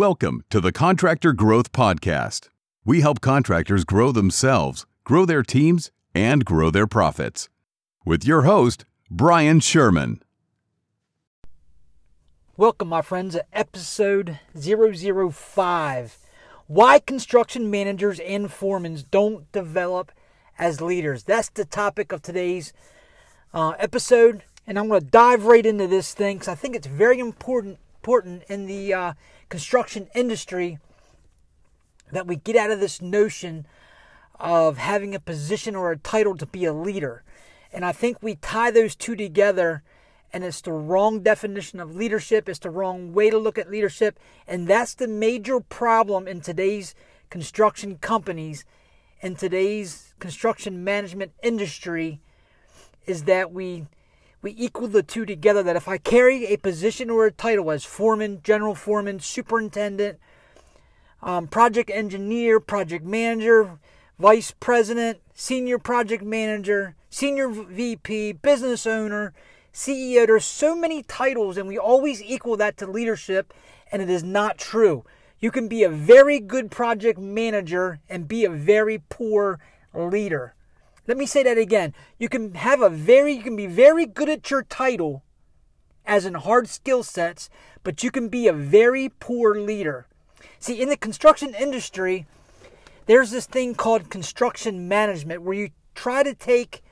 Welcome to the Contractor Growth Podcast. We help contractors grow themselves, grow their teams, and grow their profits. With your host, Brian Sherman. Welcome, my friends, to episode 005 Why Construction Managers and Foremans Don't Develop as Leaders. That's the topic of today's uh, episode, and I'm going to dive right into this thing because I think it's very important important in the uh, construction industry that we get out of this notion of having a position or a title to be a leader. And I think we tie those two together, and it's the wrong definition of leadership. It's the wrong way to look at leadership. And that's the major problem in today's construction companies, in today's construction management industry, is that we we equal the two together that if I carry a position or a title as foreman, general foreman, superintendent, um, project engineer, project manager, vice president, senior project manager, senior VP, business owner, CEO, there's so many titles, and we always equal that to leadership, and it is not true. You can be a very good project manager and be a very poor leader. Let me say that again. You can have a very you can be very good at your title as in hard skill sets, but you can be a very poor leader. See, in the construction industry, there's this thing called construction management where you try to take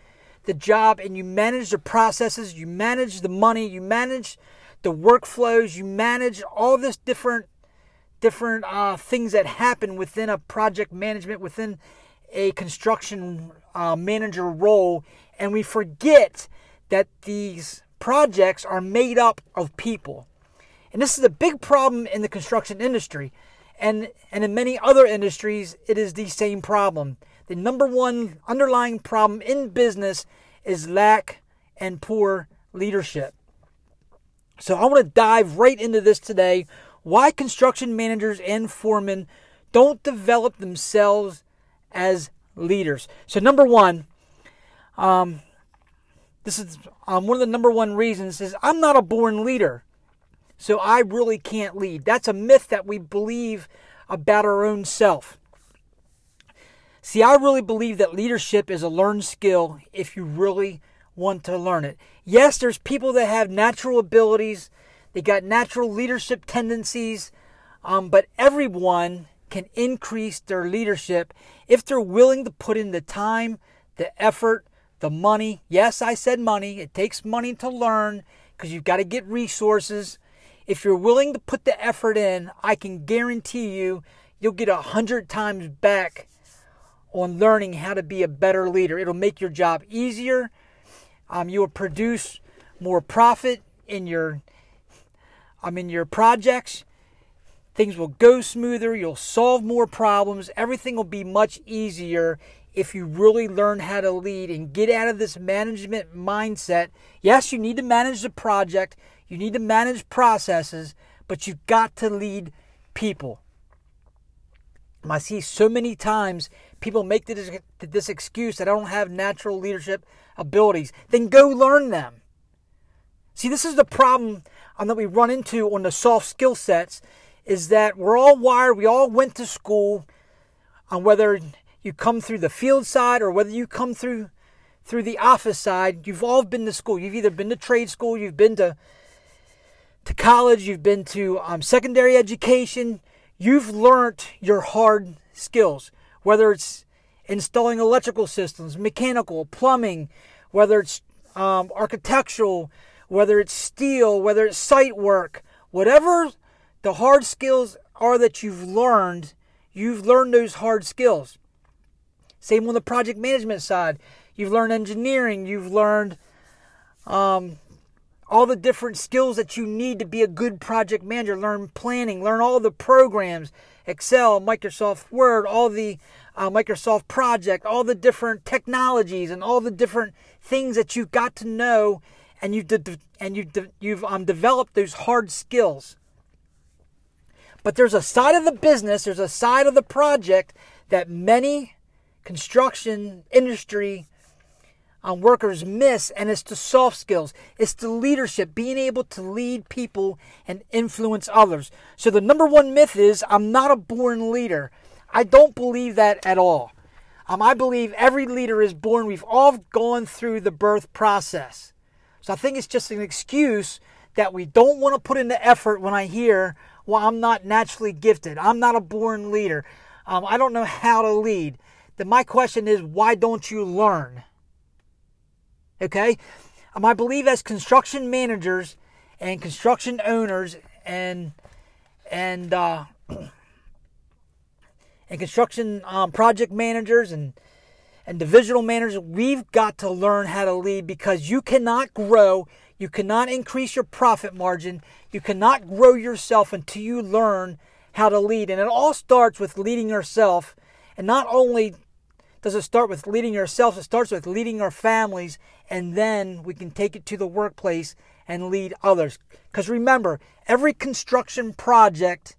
the job and you manage the processes, you manage the money, you manage the workflows, you manage all this different different uh, things that happen within a project management within a construction uh, manager role, and we forget that these projects are made up of people. And this is a big problem in the construction industry. And, and in many other industries, it is the same problem. The number one underlying problem in business is lack and poor leadership. So I want to dive right into this today why construction managers and foremen don't develop themselves as leaders. So, number one, um, this is um, one of the number one reasons is I'm not a born leader. So I really can't lead. That's a myth that we believe about our own self. See, I really believe that leadership is a learned skill if you really want to learn it. Yes, there's people that have natural abilities, they got natural leadership tendencies, um, but everyone can increase their leadership if they're willing to put in the time, the effort, the money. Yes, I said money. It takes money to learn because you've got to get resources. If you're willing to put the effort in, I can guarantee you you'll get a hundred times back on learning how to be a better leader. It'll make your job easier. Um, you will produce more profit in your I mean your projects. Things will go smoother. You'll solve more problems. Everything will be much easier if you really learn how to lead and get out of this management mindset. Yes, you need to manage the project, you need to manage processes, but you've got to lead people. I see so many times people make this, this excuse that I don't have natural leadership abilities. Then go learn them. See, this is the problem um, that we run into on the soft skill sets is that we're all wired, we all went to school, on whether you come through the field side or whether you come through through the office side, you've all been to school. You've either been to trade school, you've been to to college, you've been to um, secondary education. You've learned your hard skills, whether it's installing electrical systems, mechanical, plumbing, whether it's um, architectural, whether it's steel, whether it's site work, whatever the hard skills are that you've learned, you've learned those hard skills. Same on the project management side. You've learned engineering, you've learned um, all the different skills that you need to be a good project manager. Learn planning, learn all the programs Excel, Microsoft Word, all the uh, Microsoft Project, all the different technologies, and all the different things that you've got to know, and you've de- and you've de- you've um, developed those hard skills. But there's a side of the business, there's a side of the project that many construction industry um, workers miss, and it's the soft skills. It's the leadership, being able to lead people and influence others. So the number one myth is I'm not a born leader. I don't believe that at all. Um, I believe every leader is born. We've all gone through the birth process. So I think it's just an excuse that we don't want to put in the effort when I hear, well, I'm not naturally gifted. I'm not a born leader. Um, I don't know how to lead. Then my question is, why don't you learn? Okay? Um, I believe as construction managers and construction owners and and uh, and construction um, project managers and and divisional managers, we've got to learn how to lead because you cannot grow, you cannot increase your profit margin, you cannot grow yourself until you learn how to lead. And it all starts with leading yourself. And not only does it start with leading yourself, it starts with leading our families, and then we can take it to the workplace and lead others. Because remember, every construction project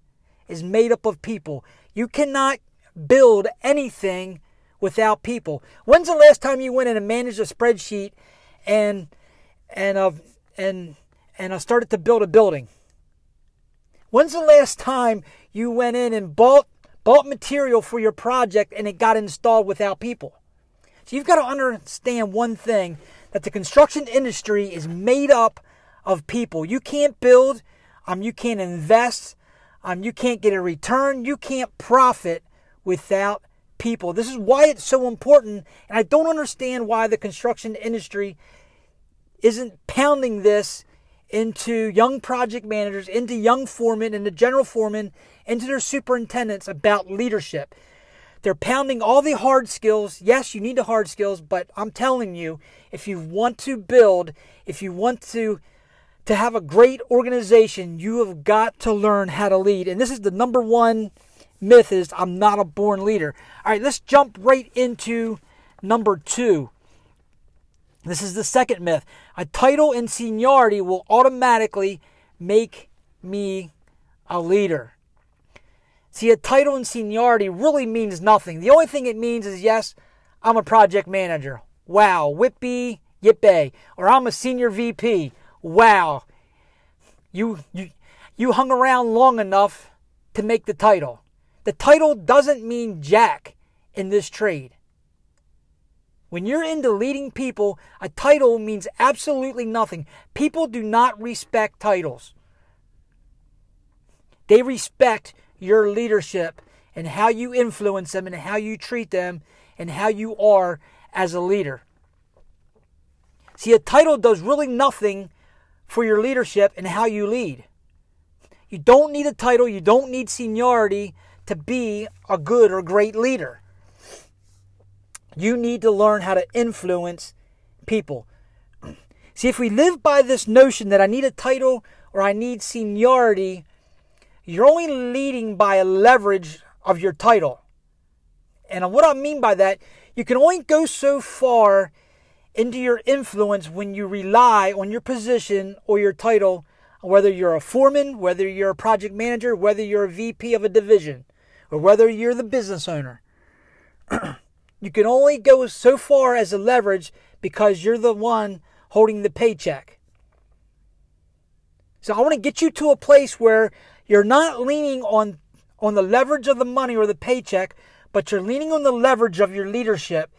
is made up of people. You cannot build anything without people. When's the last time you went in and managed a spreadsheet and and uh, and and I started to build a building? When's the last time you went in and bought bought material for your project and it got installed without people? So you've got to understand one thing that the construction industry is made up of people. You can't build, um, you can't invest, um, you can't get a return, you can't profit without people. This is why it's so important, and I don't understand why the construction industry isn't pounding this into young project managers, into young foremen, into general foremen, into their superintendents about leadership. They're pounding all the hard skills. Yes, you need the hard skills, but I'm telling you, if you want to build, if you want to to have a great organization, you have got to learn how to lead. And this is the number one myth is I'm not a born leader. All right, let's jump right into number 2. This is the second myth. A title and seniority will automatically make me a leader. See, a title and seniority really means nothing. The only thing it means is yes, I'm a project manager. Wow, whippy, yippee. Or I'm a senior VP. Wow. You you you hung around long enough to make the title. The title doesn't mean jack in this trade. When you're into leading people, a title means absolutely nothing. People do not respect titles. They respect your leadership and how you influence them and how you treat them and how you are as a leader. See, a title does really nothing for your leadership and how you lead. You don't need a title, you don't need seniority to be a good or great leader. You need to learn how to influence people. See, if we live by this notion that I need a title or I need seniority, you're only leading by a leverage of your title. And what I mean by that, you can only go so far into your influence when you rely on your position or your title, whether you're a foreman, whether you're a project manager, whether you're a VP of a division, or whether you're the business owner. you can only go so far as a leverage because you're the one holding the paycheck. So I want to get you to a place where you're not leaning on on the leverage of the money or the paycheck, but you're leaning on the leverage of your leadership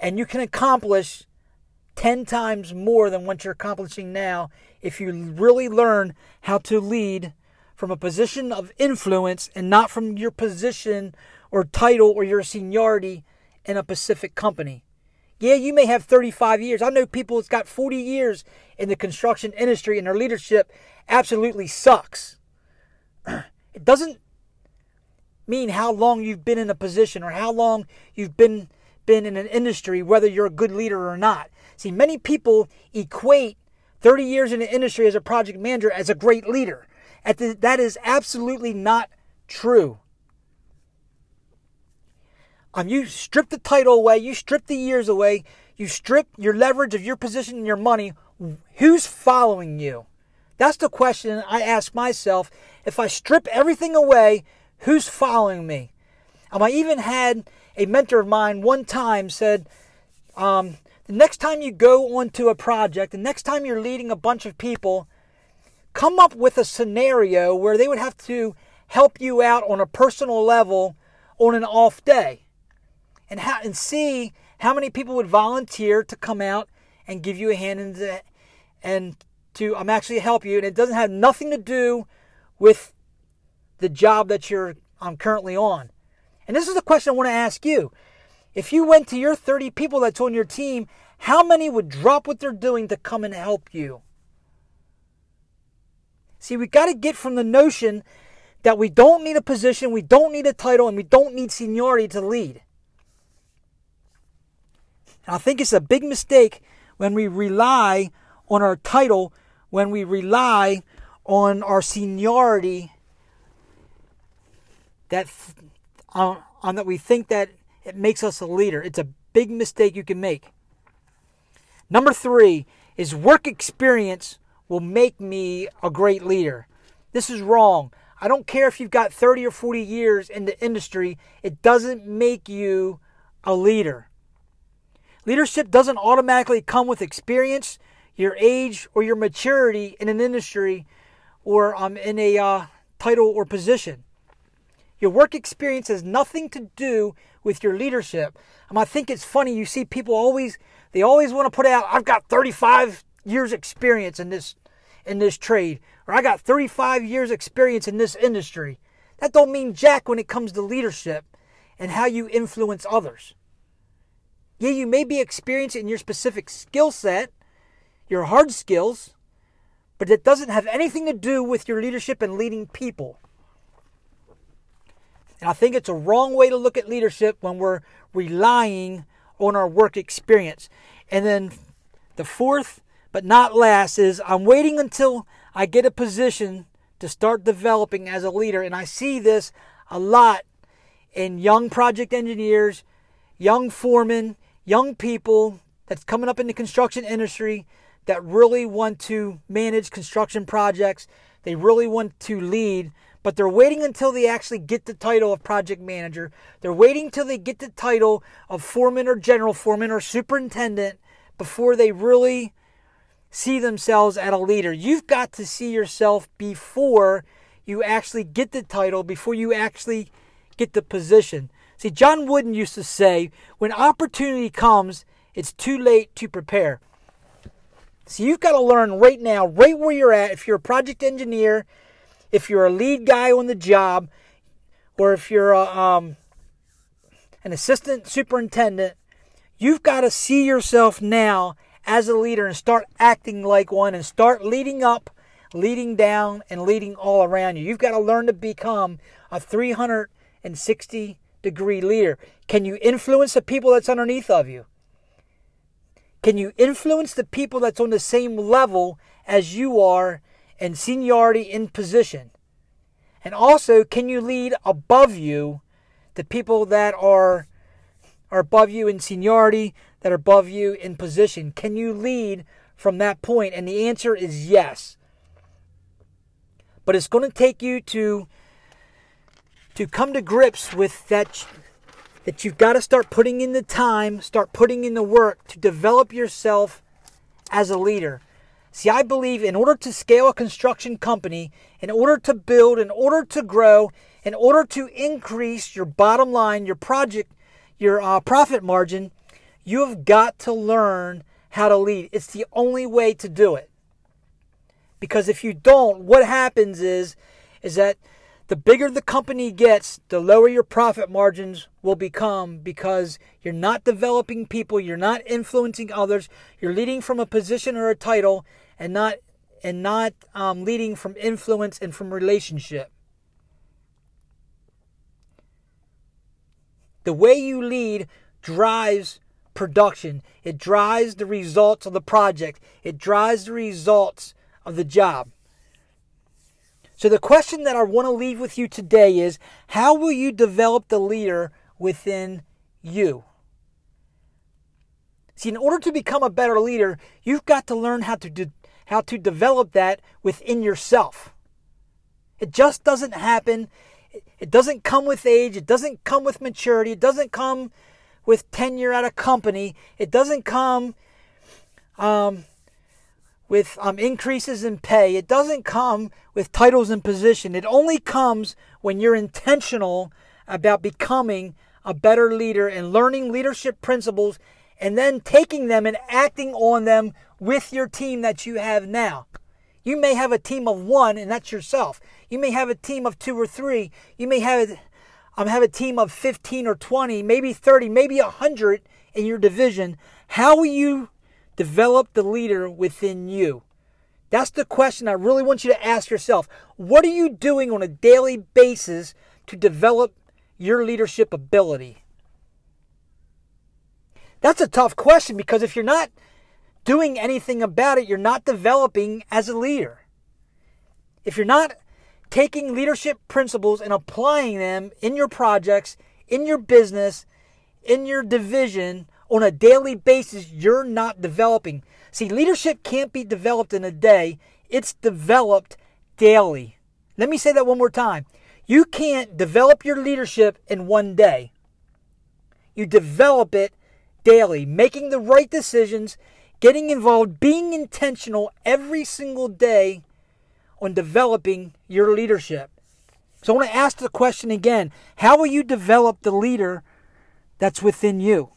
and you can accomplish 10 times more than what you're accomplishing now if you really learn how to lead from a position of influence and not from your position or title or your seniority in a Pacific company. Yeah, you may have 35 years. I know people that's got 40 years in the construction industry and their leadership absolutely sucks. It doesn't mean how long you've been in a position or how long you've been been in an industry whether you're a good leader or not. See, many people equate 30 years in the industry as a project manager as a great leader. That is absolutely not true. Um, you strip the title away, you strip the years away, you strip your leverage of your position and your money. Who's following you? That's the question I ask myself. If I strip everything away, who's following me? Um, I even had a mentor of mine one time said, um, the next time you go onto a project, the next time you're leading a bunch of people, come up with a scenario where they would have to help you out on a personal level on an off day and, ha- and see how many people would volunteer to come out and give you a hand and, and to I'm um, actually help you and it doesn't have nothing to do with the job that you're um, currently on. And this is the question I want to ask you. If you went to your 30 people that's on your team, how many would drop what they're doing to come and help you? See, we got to get from the notion that we don't need a position, we don't need a title, and we don't need seniority to lead. And I think it's a big mistake when we rely on our title, when we rely on our seniority, that on, on that we think that it makes us a leader. It's a big mistake you can make. Number three is work experience will make me a great leader. This is wrong. I don't care if you've got 30 or 40 years in the industry, it doesn't make you a leader. Leadership doesn't automatically come with experience, your age, or your maturity in an industry or um, in a uh, title or position. Your work experience has nothing to do with your leadership. Um, I think it's funny you see people always they always want to put out I've got 35 years experience in this in this trade or I got 35 years experience in this industry. That don't mean jack when it comes to leadership and how you influence others. Yeah, you may be experienced in your specific skill set, your hard skills, but it doesn't have anything to do with your leadership and leading people. And I think it's a wrong way to look at leadership when we're relying on our work experience. And then the fourth, but not last, is I'm waiting until I get a position to start developing as a leader. And I see this a lot in young project engineers, young foremen, young people that's coming up in the construction industry that really want to manage construction projects. They really want to lead but they're waiting until they actually get the title of project manager. They're waiting until they get the title of foreman or general foreman or superintendent before they really see themselves as a leader. You've got to see yourself before you actually get the title, before you actually get the position. See, John Wooden used to say, when opportunity comes, it's too late to prepare. So you've got to learn right now, right where you're at. If you're a project engineer, if you're a lead guy on the job, or if you're a, um, an assistant superintendent, you've got to see yourself now as a leader and start acting like one and start leading up, leading down, and leading all around you. You've got to learn to become a 360 degree leader. Can you influence the people that's underneath of you? Can you influence the people that's on the same level as you are and seniority in position? And also, can you lead above you the people that are are above you in seniority, that are above you in position? Can you lead from that point? And the answer is yes. But it's going to take you to to come to grips with that that you've got to start putting in the time, start putting in the work to develop yourself as a leader. See, I believe in order to scale a construction company, in order to build, in order to grow, in order to increase your bottom line, your project, your uh, profit margin, you have got to learn how to lead. It's the only way to do it. Because if you don't, what happens is, is that the bigger the company gets, the lower your profit margins will become because you're not developing people, you're not influencing others, you're leading from a position or a title, and not and not um, leading from influence and from relationship. The way you lead drives production. It drives the results of the project. It drives the results of the job. So, the question that I want to leave with you today is how will you develop the leader within you? See, in order to become a better leader, you've got to learn how to, de- how to develop that within yourself. It just doesn't happen. It doesn't come with age. It doesn't come with maturity. It doesn't come with tenure at a company. It doesn't come um, with um, increases in pay. It doesn't come with titles and position. It only comes when you're intentional about becoming a better leader and learning leadership principles and then taking them and acting on them with your team that you have now. You may have a team of one, and that's yourself. You may have a team of two or three. You may have, um, have a team of 15 or 20, maybe 30, maybe 100 in your division. How will you develop the leader within you? That's the question I really want you to ask yourself. What are you doing on a daily basis to develop your leadership ability? That's a tough question because if you're not doing anything about it, you're not developing as a leader. If you're not taking leadership principles and applying them in your projects, in your business, in your division on a daily basis, you're not developing. See, leadership can't be developed in a day, it's developed daily. Let me say that one more time. You can't develop your leadership in one day. You develop it daily, making the right decisions, getting involved, being intentional every single day on developing your leadership. So I want to ask the question again How will you develop the leader that's within you?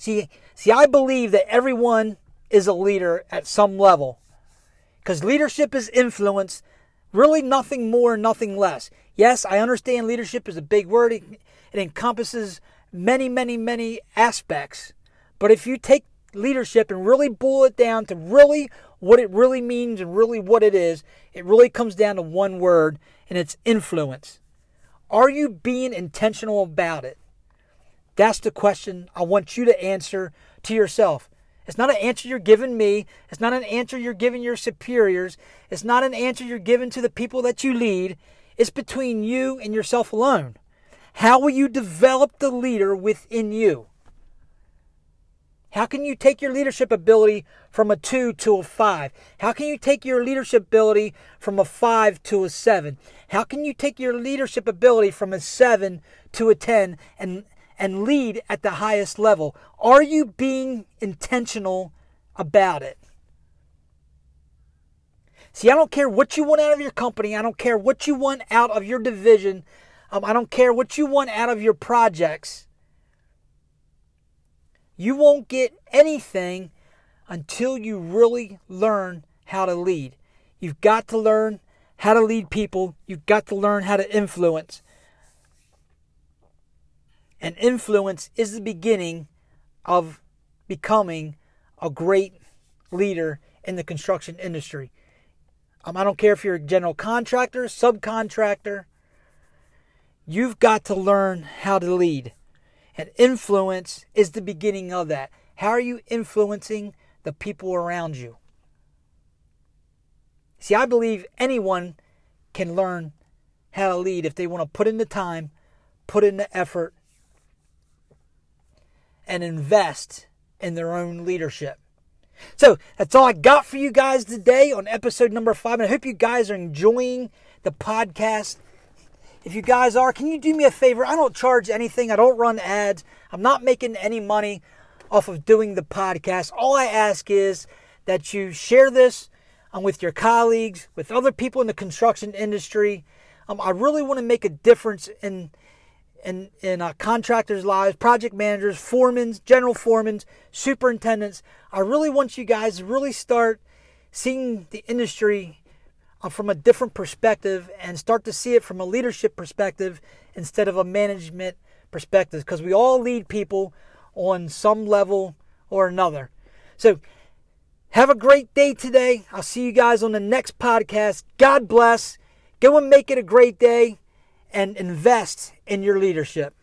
See, see, I believe that everyone is a leader at some level. Because leadership is influence, really nothing more, nothing less. Yes, I understand leadership is a big word. It, it encompasses many, many, many aspects. But if you take leadership and really boil it down to really what it really means and really what it is, it really comes down to one word, and it's influence. Are you being intentional about it? That's the question I want you to answer to yourself. It's not an answer you're giving me. It's not an answer you're giving your superiors. It's not an answer you're giving to the people that you lead. It's between you and yourself alone. How will you develop the leader within you? How can you take your leadership ability from a two to a five? How can you take your leadership ability from a five to a seven? How can you take your leadership ability from a seven to a 10 and, and lead at the highest level? Are you being intentional about it? See, I don't care what you want out of your company. I don't care what you want out of your division. Um, I don't care what you want out of your projects. You won't get anything until you really learn how to lead. You've got to learn how to lead people, you've got to learn how to influence. And influence is the beginning of becoming a great leader in the construction industry. Um, I don't care if you're a general contractor, subcontractor, You've got to learn how to lead. And influence is the beginning of that. How are you influencing the people around you? See, I believe anyone can learn how to lead if they want to put in the time, put in the effort, and invest in their own leadership. So that's all I got for you guys today on episode number five. And I hope you guys are enjoying the podcast. If you guys are, can you do me a favor? I don't charge anything, I don't run ads, I'm not making any money off of doing the podcast. All I ask is that you share this um, with your colleagues, with other people in the construction industry. Um, I really want to make a difference in in in uh, contractors' lives, project managers, foremen, general foremen, superintendents. I really want you guys to really start seeing the industry uh, from a different perspective and start to see it from a leadership perspective instead of a management perspective because we all lead people on some level or another. So, have a great day today. I'll see you guys on the next podcast. God bless. Go and make it a great day and invest in your leadership.